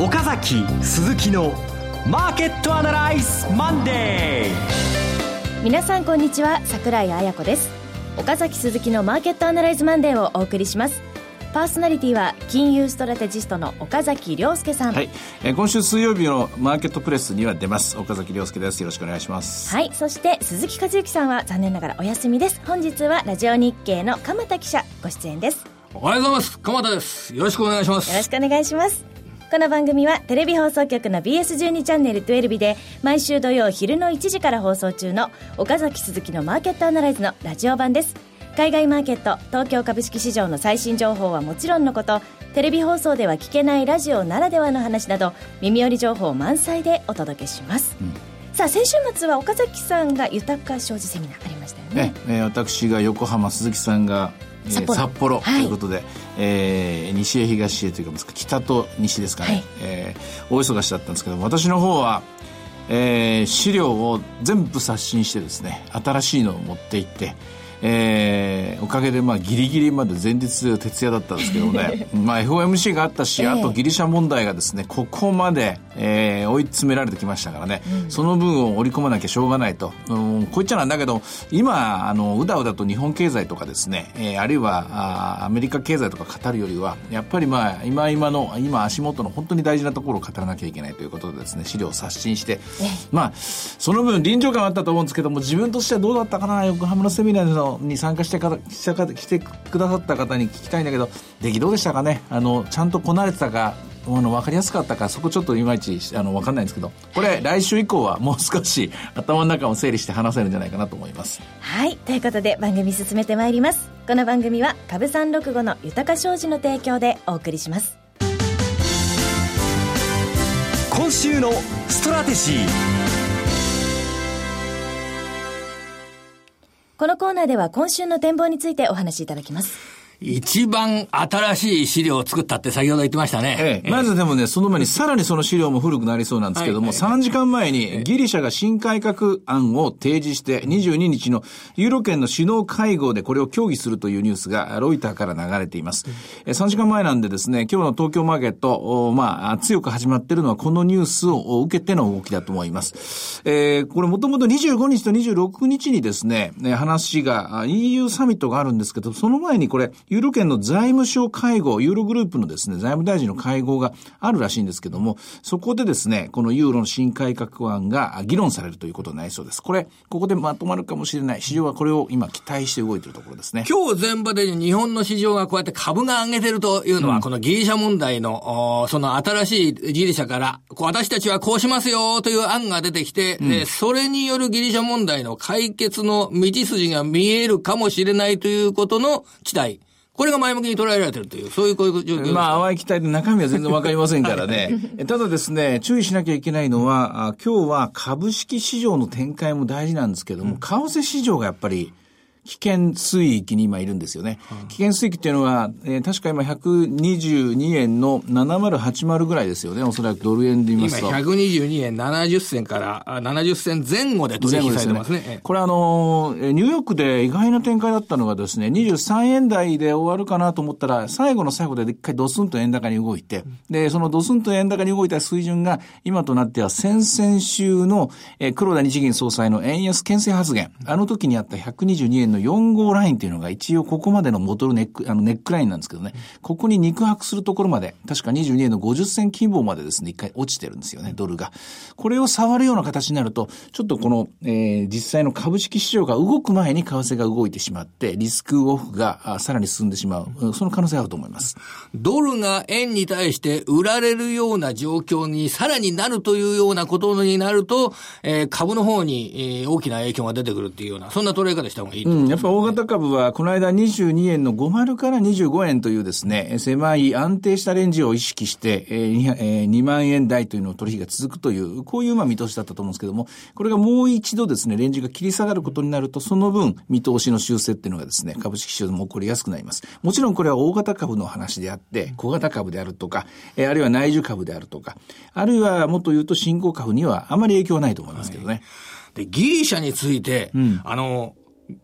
岡崎鈴木のマーケットアナライズマンデー。皆さんこんにちは櫻井彩子です。岡崎鈴木のマーケットアナライズマンデーをお送りします。パーソナリティは金融ストラテジストの岡崎良介さん、はい。えー、今週水曜日のマーケットプレスには出ます。岡崎良介です。よろしくお願いします。はい。そして鈴木一之さんは残念ながらお休みです。本日はラジオ NIKKEI の鎌田記者ご出演です。おはようございます。鎌田です。よろしくお願いします。よろしくお願いしますこの番組はテレビ放送局の BS12 チャンネル12で毎週土曜昼の1時から放送中の岡崎鈴木のマーケットアナライズのラジオ版です。海外マーケット東京株式市場の最新情報はもちろんのことテレビ放送では聞けないラジオならではの話など耳寄り情報満載でお届けします、うん、さあ先週末は岡崎さんが豊か商事セミナーありましたよね。ね、えー、私が横浜鈴木さんが札幌,、札幌ということで、はい、えー、西へ東へというか北と西ですかね、はい、えー、大忙しだったんですけど私の方は、えー、資料を全部刷新してですね新しいのを持って行ってえー、おかげでまあギリギリまで前日徹夜だったんですけどね。まあ FOMC があったし、あとギリシャ問題がですねここまで、えー、追い詰められてきましたからね、うん、その分を織り込まなきゃしょうがないと、うん、こう言っちゃなんだけど今あのうだうだと日本経済とかですね、えー、あるいはあアメリカ経済とか語るよりはやっぱりまあ今今の今足元の本当に大事なところを語らなきゃいけないということでですね資料を刷新して、まあその分臨場感あったと思うんですけども自分としてはどうだったかな横浜のセミナーのに参加してかしてくださった方に聞きたいんだけど出来どうでしたかね？あのちゃんとこなれてたかあの分かりやすかったかそこちょっといまいちあの分かんないんですけどこれ来週以降はもう少し頭の中を整理して話せるんじゃないかなと思います。はい。ということで番組進めてまいります。この番組は株三六五の豊か商事の提供でお送りします。今週のストラテジーこのコーナーでは今週の展望についてお話しいただきます。一番新しい資料を作ったって先ほど言ってましたね。ええ、まずでもね、その前にさらにその資料も古くなりそうなんですけども、はいはい、3時間前にギリシャが新改革案を提示して、22日のユーロ圏の首脳会合でこれを協議するというニュースがロイターから流れています。うん、3時間前なんでですね、今日の東京マーケット、まあ、強く始まっているのはこのニュースを受けての動きだと思います。えー、これもともと25日と26日にですね、話が、EU サミットがあるんですけど、その前にこれ、ユーロ圏の財務省会合、ユーログループのですね、財務大臣の会合があるらしいんですけども、そこでですね、このユーロの新改革案が議論されるということになりそうです。これ、ここでまとまるかもしれない。市場はこれを今期待して動いているところですね。今日全場で日本の市場がこうやって株が上げてるというのは、うん、このギリシャ問題の、その新しいギリシャから、私たちはこうしますよという案が出てきて、うん、それによるギリシャ問題の解決の道筋が見えるかもしれないということの期待。これが前向きに捉えられてるという、そういうこういう状況まあ、淡い期待で中身は全然わかりませんからね。ただですね、注意しなきゃいけないのは、今日は株式市場の展開も大事なんですけども、為替市場がやっぱり、危険水域に今いるんですよね。危険水域っていうのは、えー、確か今122円の7080ぐらいですよね。おそらくドル円で言いますと。今122円70銭から70銭前後で取引されてますね。すねこれあの、ニューヨークで意外な展開だったのがですね、23円台で終わるかなと思ったら、最後の最後で一回ドスンと円高に動いて、で、そのドスンと円高に動いた水準が、今となっては先々週の、えー、黒田日銀総裁の円安牽制発言、あの時にあった122円の4号ラインっていうのが一応ここまでの元のネック、あのネックラインなんですけどね、ここに肉薄するところまで、確か22円の50銭規模までですね、一回落ちてるんですよね、ドルが。これを触るような形になると、ちょっとこの、えー、実際の株式市場が動く前に為替が動いてしまって、リスクオフがさらに進んでしまう、その可能性あると思います。ドルが円に対して売られるような状況にさらになるというようなことになると、えー、株の方に、えー、大きな影響が出てくるっていうような、そんな捉え方した方がいいと思います。うんやっぱ大型株は、この間22円の50から25円というですね、狭い安定したレンジを意識して、えー、2万円台というのを取引が続くという、こういうまあ見通しだったと思うんですけども、これがもう一度ですね、レンジが切り下がることになると、その分、見通しの修正っていうのがですね、株式市場でも起こりやすくなります。もちろんこれは大型株の話であって、小型株であるとか、えー、あるいは内需株であるとか、あるいはもっと言うと新興株にはあまり影響はないと思いますけどね。はい、で、ギリシャについて、うん、あの、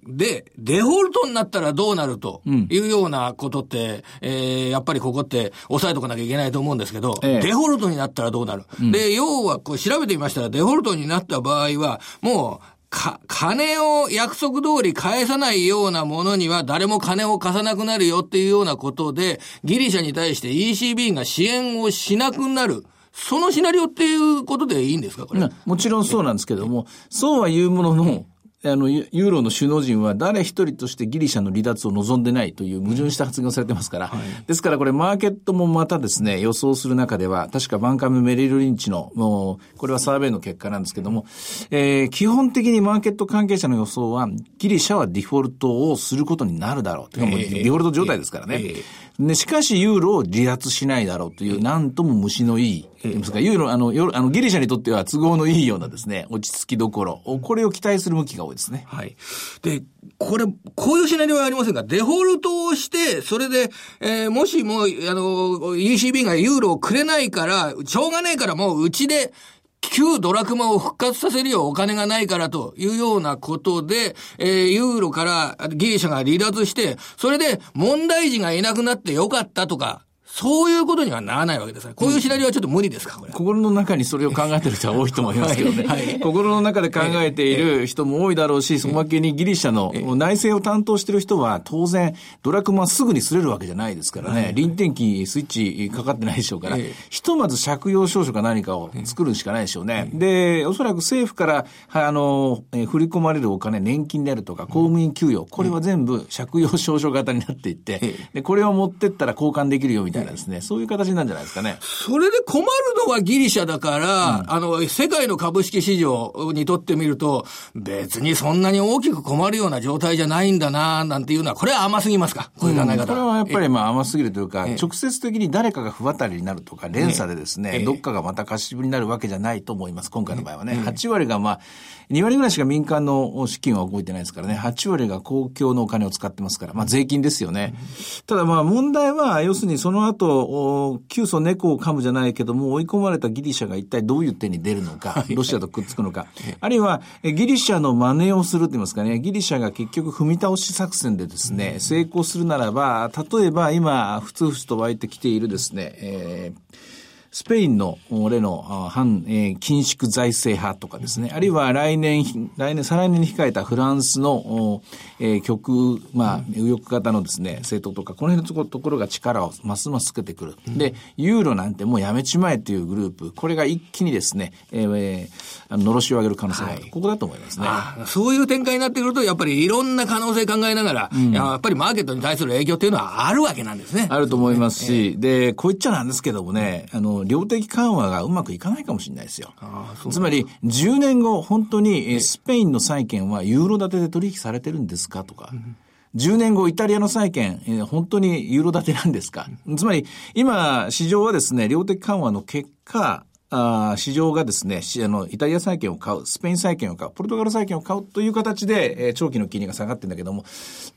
で、デフォルトになったらどうなるというようなことって、うん、えー、やっぱりここって押さえとかなきゃいけないと思うんですけど、ええ、デフォルトになったらどうなる、うん、で、要はこう調べてみましたら、デフォルトになった場合は、もう、か、金を約束通り返さないようなものには誰も金を貸さなくなるよっていうようなことで、ギリシャに対して ECB が支援をしなくなる。そのシナリオっていうことでいいんですかこれ？もちろんそうなんですけども、そうは言うものの、あの、ユーロの首脳陣は誰一人としてギリシャの離脱を望んでないという矛盾した発言をされてますから、はい、ですからこれマーケットもまたですね、予想する中では、確かバンカム・メリル・リンチの、もう、これはサーベイの結果なんですけども、えー、基本的にマーケット関係者の予想は、ギリシャはデフォルトをすることになるだろう。てかもうデフォルト状態ですからね。えーえーで、しかしユーロを離脱しないだろうという、なんとも虫のいい、ユーロ、あの、あの、ギリシャにとっては都合のいいようなですね、落ち着きどころ、これを期待する向きが多いですね。はい。で、これ、こういうシナリオはありませんが、デフォルトをして、それで、えー、もしも、あの、ECB がユーロをくれないから、しょうがないからもううちで旧ドラクマを復活させるようお金がないからというようなことで、えー、ユーロからギリシャが離脱して、それで問題児がいなくなってよかったとか、そういうことにはならないわけですこういうシナリオはちょっと無理ですか、これ。心の中にそれを考えてる人は多いと思いますけどね。はい、心の中で考えている人も多いだろうし、そのまけにギリシャの内政を担当している人は、当然、ドラクマはすぐに擦れるわけじゃないですからね。臨転機、スイッチかかってないでしょうから、ひとまず借用証書か何かを作るしかないでしょうね。で、おそらく政府から、あの、え振り込まれるお金、年金であるとか、公務員給与、これは全部借用証書型になっていって、で、これを持ってったら交換できるよみたいなですね、そういう形なんじゃないですかね。それで困るのはギリシャだから、うん、あの、世界の株式市場にとってみると、別にそんなに大きく困るような状態じゃないんだな、なんていうのは、これは甘すぎますか？こういう考え方、うん、これはやっぱりまあ甘すぎるというか、直接的に誰かが不渡りになるとか、連鎖でですね、どっかがまた貸しぶりになるわけじゃないと思います。今回の場合はね。8割がまあ、2割ぐらいしか民間の資金は動いてないですからね、8割が公共のお金を使ってますから、まあ税金ですよね。ただまあ問題は、要するにその後、旧祖猫を噛むじゃないけども、追い込まれたギリシャが一体どういう手に出るのか、ロシアとくっつくのか、あるいはギリシャの真似をするって言いますかね、ギリシャが結局踏み倒し作戦でですね、成功するならば、例えば今、ふつふつと湧いてきているですね、えースペインの例の反、えー、緊縮財政派とかですね、あるいは来年、来年、再来年に控えたフランスの、えー、極、まあ、右翼型のですね、政党とか、この辺のところが力をますますつけてくる。で、ユーロなんてもうやめちまえっていうグループ、これが一気にですね、えー、あの、のろしを上げる可能性がある、はい、ここだと思いますね。そういう展開になってくると、やっぱりいろんな可能性考えながら、うん、やっぱりマーケットに対する影響っていうのはあるわけなんですね。あると思いますし、えー、で、こう言っちゃなんですけどもね、あの、量的緩和がうまくいかないかもしれないですよ。つまり、10年後、本当にスペインの債券はユーロ建てで取引されてるんですかとか、10年後、イタリアの債券、え本当にユーロ建てなんですか。つまり、今、市場はですね、量的緩和の結果、あ市場がですね、あの、イタリア債券を買う、スペイン債券を買う、ポルトガル債券を買うという形で、えー、長期の金利が下がってるんだけども、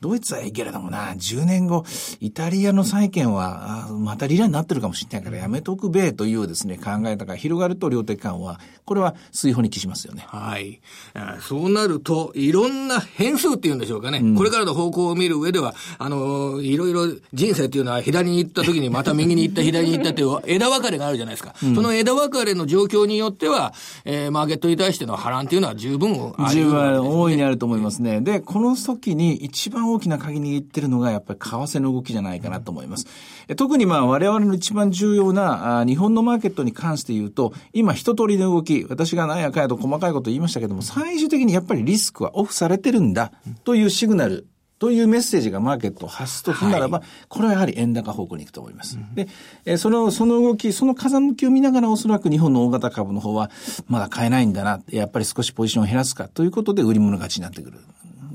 ドイツはいいけれどもな、10年後、イタリアの債券は、あまたリラになってるかもしれないからやめとくべというですね、考え方が広がると量的緩和、これは水泡に帰しますよね。はい。そうなると、いろんな変数っていうんでしょうかね。うん、これからの方向を見る上では、あの、いろいろ人生っていうのは左に行った時にまた右に行った、左に行ったっていう枝分かれがあるじゃないですか。うん、その枝分かれれの状況によっては、えー、マーケットに対しての波乱っていうのは十分ある、十分大いにあると思いますね。で、この時に一番大きな鍵握ってるのが、やっぱり為替の動きじゃないかなと思います。特にまあ我々の一番重要なあ日本のマーケットに関して言うと、今一通りの動き、私が何やかやと細かいこと言いましたけども、最終的にやっぱりリスクはオフされてるんだというシグナルというメッセージがマーケットを発すとするならば、はい、これはやはり円高方向に行くと思います。うん、で、えその、その動き、その風向きを見ながらおそらく日本の大型株の方は、まだ買えないんだな、やっぱり少しポジションを減らすかということで売り物勝ちになってくる。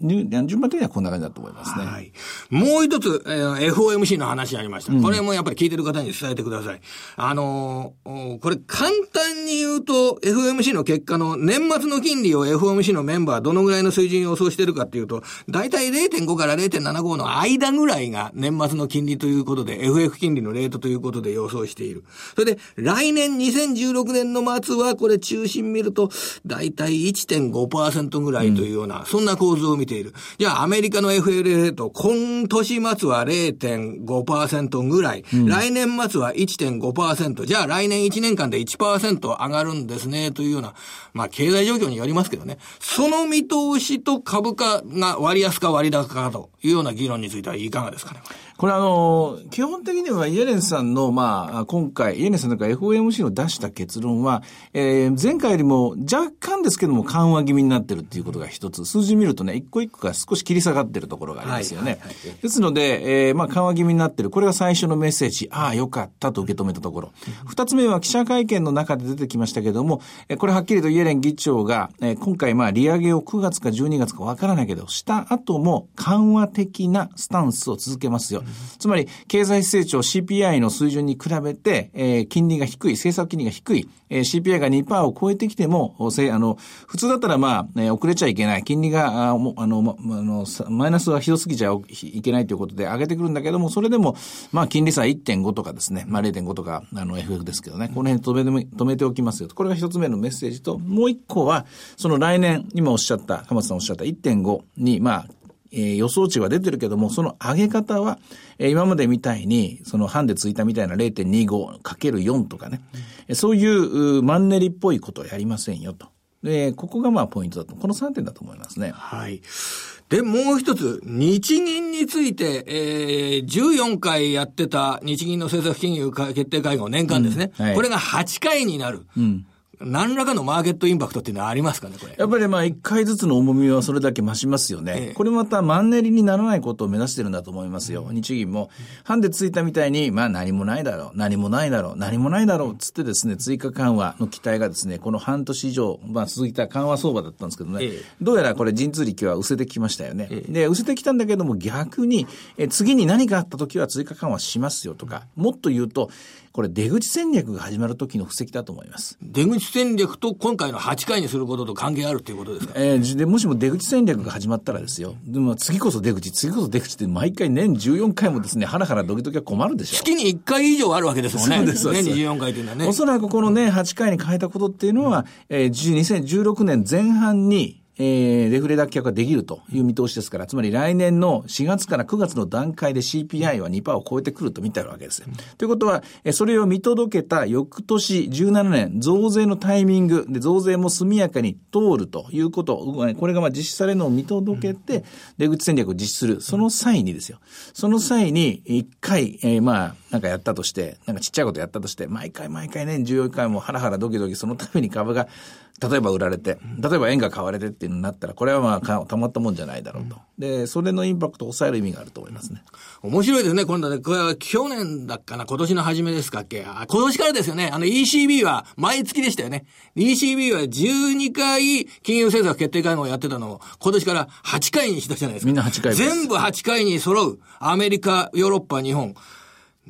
順番的にはこんな感じだと思いますね。はい。もう一つ、えー、FOMC の話ありました。うん、これもやっぱり聞いてる方に伝えてください。あのー、これ簡単に言うと、FOMC の結果の年末の金利を FOMC のメンバーどのぐらいの水準予想してるかっていうと、大体0.5から0.75の間ぐらいが年末の金利ということで、FF 金利のレートということで予想している。それで、来年2016年の末は、これ中心見ると、大体1.5%ぐらいというような、うん、そんな構図を見てている。じゃあ、アメリカの FLA と今年末は0.5%ぐらい、うん、来年末は1.5%、じゃあ来年1年間で1%上がるんですね、というような、まあ、経済状況によりますけどね。その見通しと株価が割安か割高かというような議論についてはいかがですかね。これあの、基本的にはイエレンさんの、まあ、今回、イエレンさんの FOMC の出した結論は、えー、前回よりも若干ですけども緩和気味になってるっていうことが一つ。数字見るとね、一個一個が少し切り下がってるところがありますよね。はいはいはい、ですので、えー、まあ、緩和気味になってる。これが最初のメッセージ。ああ、よかったと受け止めたところ。二つ目は記者会見の中で出てきましたけども、えこれはっきりとイエレン議長が、え今回まあ、利上げを9月か12月かわからないけど、した後も緩和的なスタンスを続けますよ。つまり、経済成長 CPI の水準に比べて、えー、金利が低い、政策金利が低い、えー、CPI が2%を超えてきても、せあの、普通だったらまあ、えー、遅れちゃいけない。金利が、あもあの、ま、あの、マイナスはひどすぎちゃいけないということで上げてくるんだけども、それでも、まあ、金利差1.5とかですね、まあ0.5とか、あの、FF ですけどね、この辺止めて、止めておきますよ。これが一つ目のメッセージと、もう一個は、その来年、今おっしゃった、鎌田さんおっしゃった1.5に、まあ、えー、予想値は出てるけども、その上げ方は、えー、今までみたいに、その半でついたみたいな 0.25×4 とかね、うん、そういうマンネリっぽいことをやりませんよと。で、ここがまあポイントだと。この3点だと思いますね。はい。で、もう一つ、日銀について、えー、14回やってた日銀の政策金融決定会合年間ですね。うんはい、これが8回になる。うん何らかのマーケットインパクトっていうのはありますかね、これ？やっぱりまあ、一回ずつの重みはそれだけ増しますよね。ええ、これまたマンネリにならないことを目指してるんだと思いますよ。日銀も。ハンデついたみたいに、まあ何もないだろう、何もないだろう、何もないだろう、つってですね、追加緩和の期待がですね、この半年以上、まあ続いた緩和相場だったんですけどね、え、どうやらこれ陣痛力は薄れてきましたよね。で、薄れてきたんだけども逆に、え次に何かあった時は追加緩和しますよとか、もっと言うと、これ出口戦略が始まる時の布石だと思います。出口戦略と今回の8回にすることと関係あるっていうことですか、えー、でもしも出口戦略が始まったらですよ。でも次こそ出口、次こそ出口って毎回年14回もですね、ハラハラドキドキは困るでしょ。月に1回以上あるわけですもんね。そうです。年に14回っていうのはね。おそらくこの年8回に変えたことっていうのは、えー、2016年前半に、えー、デフレ脱却ができるという見通しですから、つまり来年の4月から9月の段階で CPI は2%を超えてくると見てあるわけです。うん、ということは、それを見届けた翌年17年、増税のタイミングで増税も速やかに通るということ、これがまあ実施されるのを見届けて、出口戦略を実施する。その際にですよ。その際に、一回、えー、まあ、なんかやったとして、なんかちっちゃいことやったとして、毎回毎回ね、14回もハラハラドキドキそのために株が例えば売られて、例えば円が買われてっていうのになったら、これはまあ、たまったもんじゃないだろうと。で、それのインパクトを抑える意味があると思いますね。面白いですね。今度ね、これは去年だっかな、今年の初めですかっけ。今年からですよね。あの ECB は毎月でしたよね。ECB は12回金融政策決定会合をやってたのを、今年から8回にしたじゃないですか。みんな8回全部8回に揃う。アメリカ、ヨーロッパ、日本。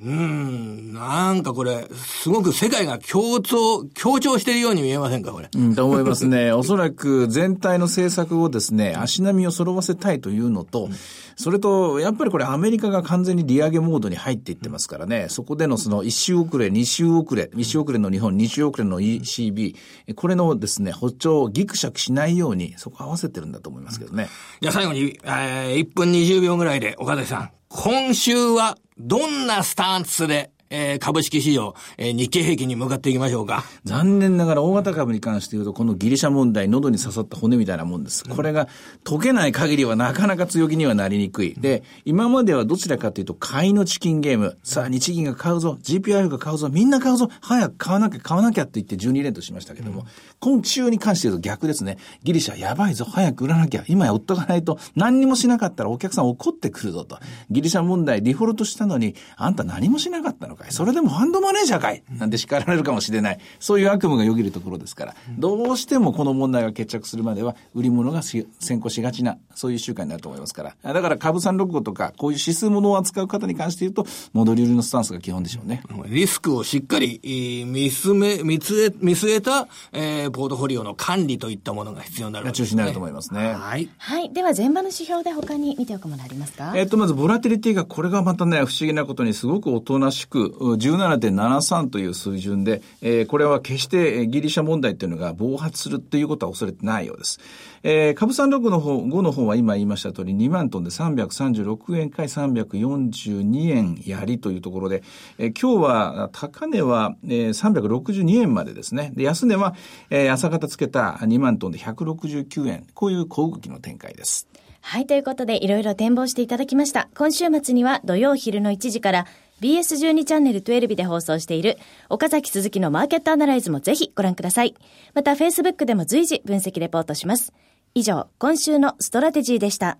うん、なんかこれ、すごく世界が強調、強調しているように見えませんか、これ？うん、と思いますね。おそらく全体の政策をですね、足並みを揃わせたいというのと、うん、それと、やっぱりこれアメリカが完全に利上げモードに入っていってますからね、そこでのその1週遅れ、2週遅れ、1週遅れの日本、2週遅れの ECB、これのですね、歩調をギクシャクしないように、そこ合わせてるんだと思いますけどね。じゃあ最後に、えー、1分20秒ぐらいで、岡崎さん、今週はどんなスタンスでえー、株式市場、えー、日経平均に向かっていきましょうか？残念ながら大型株に関して言うと、このギリシャ問題、喉に刺さった骨みたいなもんです。これが解けない限りはなかなか強気にはなりにくい。で、今まではどちらかというと、買いのチキンゲーム。さあ、日銀が買うぞ、GPIF が買うぞ、みんな買うぞ、早く買わなきゃ買わなきゃって言って12連としましたけども、うん、今週に関して言うと逆ですね。ギリシャやばいぞ、早く売らなきゃ、今や売っとかないと、何にもしなかったらお客さん怒ってくるぞと。ギリシャ問題、デフォルトしたのに、あんた何もしなかったのかいそれでもファンドマネージャーかいなんて叱られるかもしれない。そういう悪夢がよぎるところですから、どうしてもこの問題が決着するまでは、売り物が先行しがちな、そういう習慣になると思いますから。だから株365とか、こういう指数ものを扱う方に関して言うと、戻り売りのスタンスが基本でしょうね。リスクをしっかり、見据え、見据え、見据えた、えー、ポートフォリオの管理といったものが必要になる、ね、中心になると思いますね。はい。はい。では、前場の指標で他に見ておくものありますか？えっ、と、まず、ボラティリティが、これがまたね、不思議なことにすごくおとなしく、17.73という水準で、えー、これは決してギリシャ問題というのが暴発するということは恐れてないようです。えー、株三六の方、5の方は今言いました通り2万トンで336円か342円やりというところで、えー、今日は高値は、えー、362円までですね。で、安値は、えー、朝方つけた2万トンで169円。こういう小動きの展開です。はい、ということでいろいろ展望していただきました。今週末には土曜昼の1時から BS12 チャンネル12で放送している岡崎鈴木のマーケットアナライズもぜひご覧ください。また Facebook でも随時分析レポートします。以上、今週のストラテジーでした。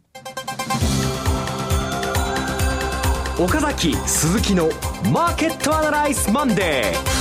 岡崎鈴木のマーケットアナライズマンデー。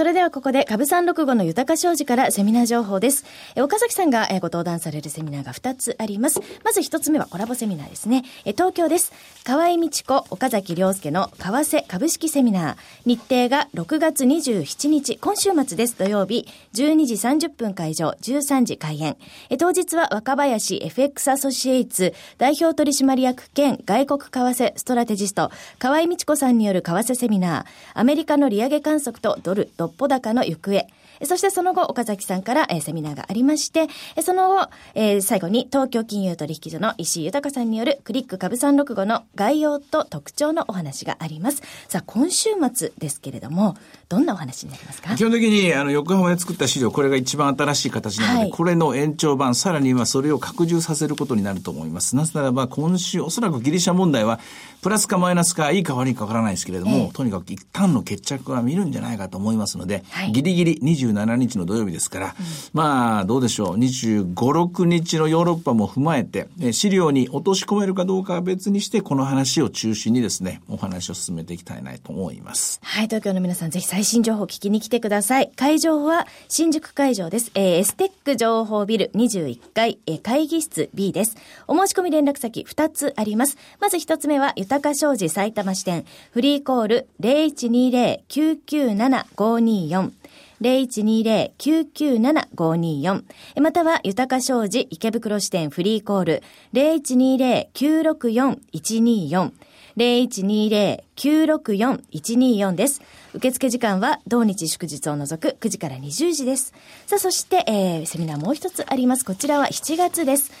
それではここで株三六五の豊商事からセミナー情報です。え岡崎さんがご登壇されるセミナーが2つあります。まず1つ目はコラボセミナーですね。え東京です。河合道子、岡崎良介の為替株式セミナー。日程が6月27日、今週末です。土曜日、12時30分会場、13時開演。当日は若林 FX アソシエイツ代表取締役兼外国為替ストラテジスト、河合道子さんによる為替セミナー。アメリカの利上げ観測とドル、どっぽ高の行方。そしてその後、岡崎さんから、えー、セミナーがありまして、えー、その後、えー、最後に東京金融取引所の石井豊さんによるクリック株365の概要と特徴のお話があります。さあ、今週末ですけれども、どんなお話になりますか？基本的に、あの、横浜で作った資料、これが一番新しい形なので、はい、これの延長版、さらにはそれを拡充させることになると思います。なぜならば、今週、おそらくギリシャ問題は、プラスかマイナスか、いいか悪いかわからないですけれども、えー、とにかく一旦の決着は見るんじゃないかと思いますので、はい、ギリギリ27日の土曜日ですから、うん、まあ、どうでしょう、25、6日のヨーロッパも踏まえて、え資料に落とし込めるかどうかは別にして、この話を中心にですね、お話を進めていきたいなと思います。はい、東京の皆さん、ぜひ最新情報を聞きに来てください。会場は新宿会場です。えー、エステック情報ビル21階、えー、会議室 B です。お申し込み連絡先2つあります。まず1つ目は、豊か商事埼玉支店、フリーコール0120-997-524。0120-997-524または、豊か商事池袋支店フリーコール0120-964-124 0120-964-124です。受付時間は同日祝日を除く9時から20時です。さあ、そして、えー、セミナーもう一つあります。こちらは7月です。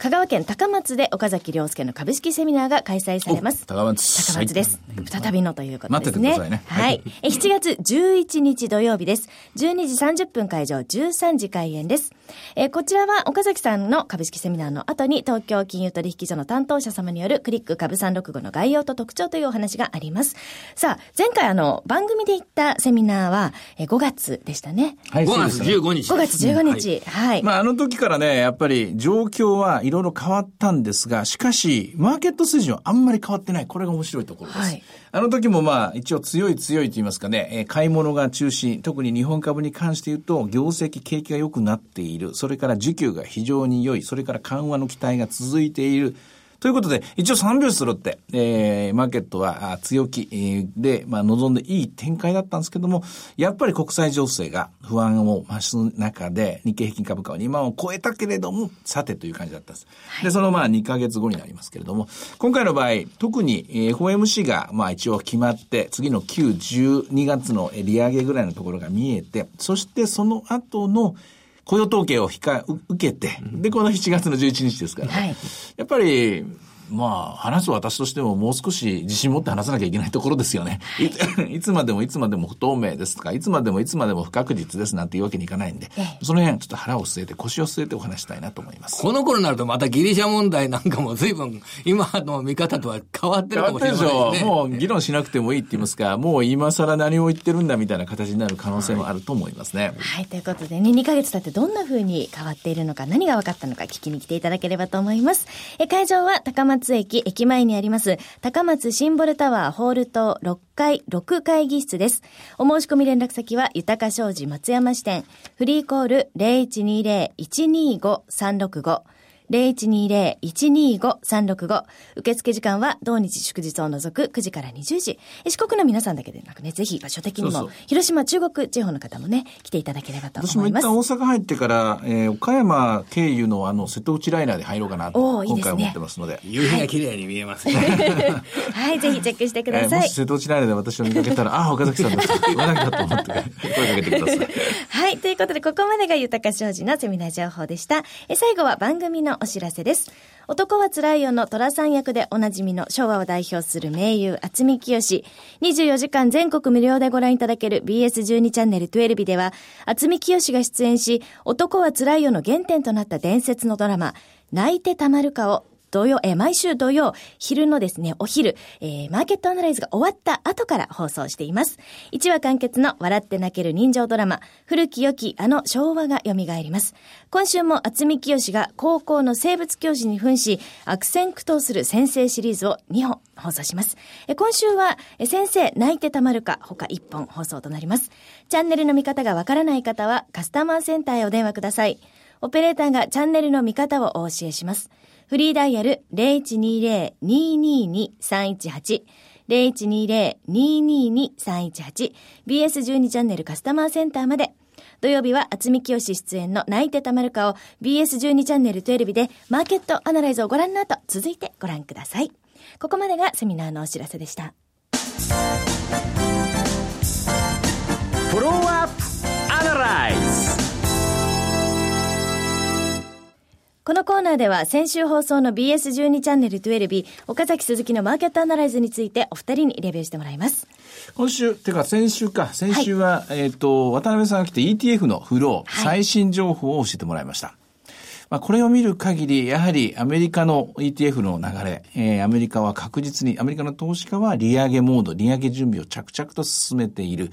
香川県高松で岡崎亮介の株式セミナーが開催されます。高松。高松です。はい、再びのということですね。待っててくださいね。はい。え7月11日土曜日です。12時30分会場、13時開演です。えこちらは岡崎さんの株式セミナーの後に東京金融取引所の担当者様によるクリック株365の概要と特徴というお話があります。さあ、前回あの、番組で行ったセミナーは、え5月でしたね。はい、5月15日。5月15日。はい、まあ、あの時からね、やっぱり状況はいろいろ変わったんですが、しかし、マーケット水準はあんまり変わってない。これが面白いところです。はい、あの時もまあ、一応強い強いと言いますかね、えー、買い物が中心、特に日本株に関して言うと、業績、景気が良くなっている。それから需給が非常に良い。それから緩和の期待が続いている。ということで、一応3拍子揃って、えー、マーケットは強気で、まあ、望んでいい展開だったんですけども、やっぱり国際情勢が不安を増す中で、日経平均株価は2万を超えたけれども、さてという感じだったんです。はい、で、そのまあ2ヶ月後になりますけれども、今回の場合、特に FOMC がまあ一応決まって、次の9、12月の利上げぐらいのところが見えて、そしてその後の雇用統計を控え、受けて、で、この7月の11日ですから、はい、やっぱり、まあ、話す私としてももう少し自信持って話さなきゃいけないところですよね。い いつまでもいつまでも不透明ですとか、いつまでもいつまでも不確実ですなんていうわけにいかないんで、その辺ちょっと腹を据えて腰を据えてお話したいなと思います。この頃になるとまたギリシャ問題なんかも随分今の見方とは変わってるかもしれないですね。もう議論しなくてもいいって言いますか、もう今更何を言ってるんだみたいな形になる可能性もあると思いますね。はい、はい、ということでね、2ヶ月経ってどんな風に変わっているのか、何が分かったのか聞きに来ていただければと思います。え会場は高松駅駅前にあります、高松シンボルタワーホール棟6階6会議室です。お申し込み連絡先は、豊商事松山支店、フリーコール0120-125-365、0120-125-365。受付時間は同日祝日を除く9時から20時。四国の皆さんだけでなくね、ぜひ場所的にも、そうそう広島、中国地方の方もね、来ていただければと思います。私も一旦大阪入ってから、えー、岡山経由のあの、瀬戸内ライナーで入ろうかなと、今回思ってますので。夕日が綺麗に見えますね。はい、ぜひチェックしてください。えー、もし瀬戸内ライナーで私を見かけたら、あ、岡崎さんだと言わなきゃと思って、声かけてください。はい、ということで、ここまでが豊か商事のセミナー情報でした。え最後は番組のお知らせです。男はつらいよの虎さん役でおなじみの昭和を代表する名優、厚見清。24時間全国無料でご覧いただける BS12 チャンネル12日では、厚見清が出演し、男はつらいよの原点となった伝説のドラマ、泣いてたまるかを土曜、えー、毎週土曜、昼のですね、お昼、えー、マーケットアナライズが終わった後から放送しています。1話完結の笑って泣ける人情ドラマ、古き良きあの昭和が蘇ります。今週も厚見清が高校の生物教師に扮し、悪戦苦闘する先生シリーズを2本放送します。え今週は、え先生泣いてたまるか、他1本放送となります。チャンネルの見方がわからない方は、カスタマーセンターへお電話ください。オペレーターがチャンネルの見方をお教えします。フリーダイヤル0120-222-318 0120-222-318 BS12 チャンネルカスタマーセンターまで。土曜日は厚見清出演の泣いてたまるかを BS12 チャンネル12日でマーケットアナライズをご覧の後、続いてご覧ください。ここまでがセミナーのお知らせでした。フォローアップアナライズこのコーナーでは先週放送の BS12 チャンネル12日、岡崎鈴木のマーケットアナライズについてお二人にレビューしてもらいます。今週、てか先週か、先週は、はい、えっ、ー、と、渡辺さんが来て ETF のフロー、はい、最新情報を教えてもらいました。まあ、これを見る限り、やはりアメリカの ETF の流れ、えー、アメリカは確実に、アメリカの投資家は利上げモード、利上げ準備を着々と進めている。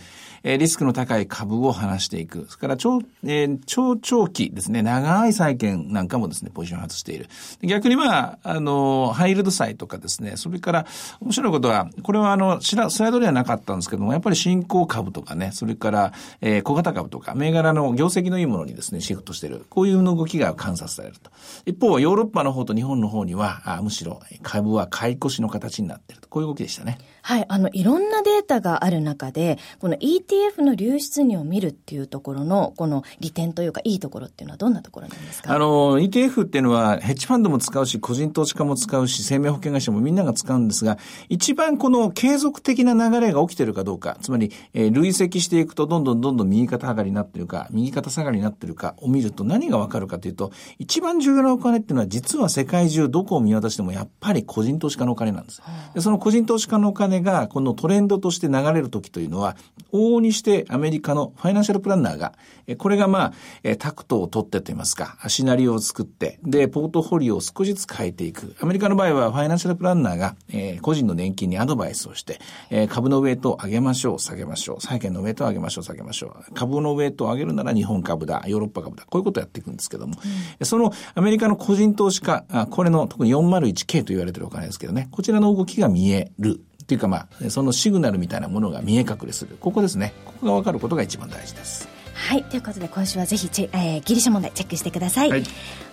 えー、リスクの高い株を離していく。それから超、えー、超長期ですね、長い債券なんかもですね、ポジションを外している。逆にまあ、あの、ハイルド債とかですね、それから面白いことは、これはあの、スライドではなかったんですけども、やっぱり新興株とかね、それから、えー、小型株とか、銘柄の業績のいいものにですね、シフトしている。こういう動きが観察されると。一方、ヨーロッパの方と日本の方には、あむしろ株は買い越しの形になっていると。こういう動きでしたね。はい。あの、いろんなデータがある中で、この ETF の流出入を見るっていうところの、この利点というか、いいところっていうのはどんなところなんですか？あの、ETF っていうのは、ヘッジファンドも使うし、個人投資家も使うし、生命保険会社もみんなが使うんですが、一番この継続的な流れが起きてるかどうか、つまり、えー、累積していくと、どんどんどんどん右肩上がりになってるか、右肩下がりになってるかを見ると何がわかるかというと、一番重要なお金っていうのは、実は世界中どこを見渡してもやっぱり個人投資家のお金なんです。でその個人投資家のお金が、このトレンドとして流れる時というのは、往々にしてアメリカのファイナンシャルプランナーが、これがまあ、タクトを取ってといいますか、シナリオを作って、で、ポートフォリオを少しずつ変えていく。アメリカの場合はファイナンシャルプランナーが、えー、個人の年金にアドバイスをして、えー、株のウェイトを上げましょう、下げましょう。債券のウェイトを上げましょう、下げましょう。株のウェイトを上げるなら日本株だ、ヨーロッパ株だ。こういうことをやっていくんですけども、うん、そのアメリカの個人投資家、これの特に 401K と言われてるお金ですけどね、こちらの動きが見える。っていうかまあ、そのシグナルみたいなものが見え隠れする。ここですね。ここが分かることが一番大事です。はい。ということで、今週はぜひえー、ギリシャ問題チェックしてください。はい、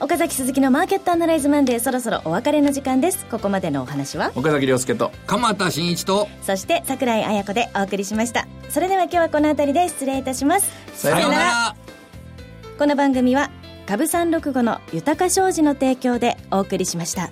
岡崎鈴木のマーケットアナライズマンデー、そろそろお別れの時間です。ここまでのお話は？岡崎亮介と、鎌田新一と、そして桜井彩子でお送りしました。それでは今日はこの辺りで失礼いたします。さようなら。この番組は、株三六五の豊か商事の提供でお送りしました。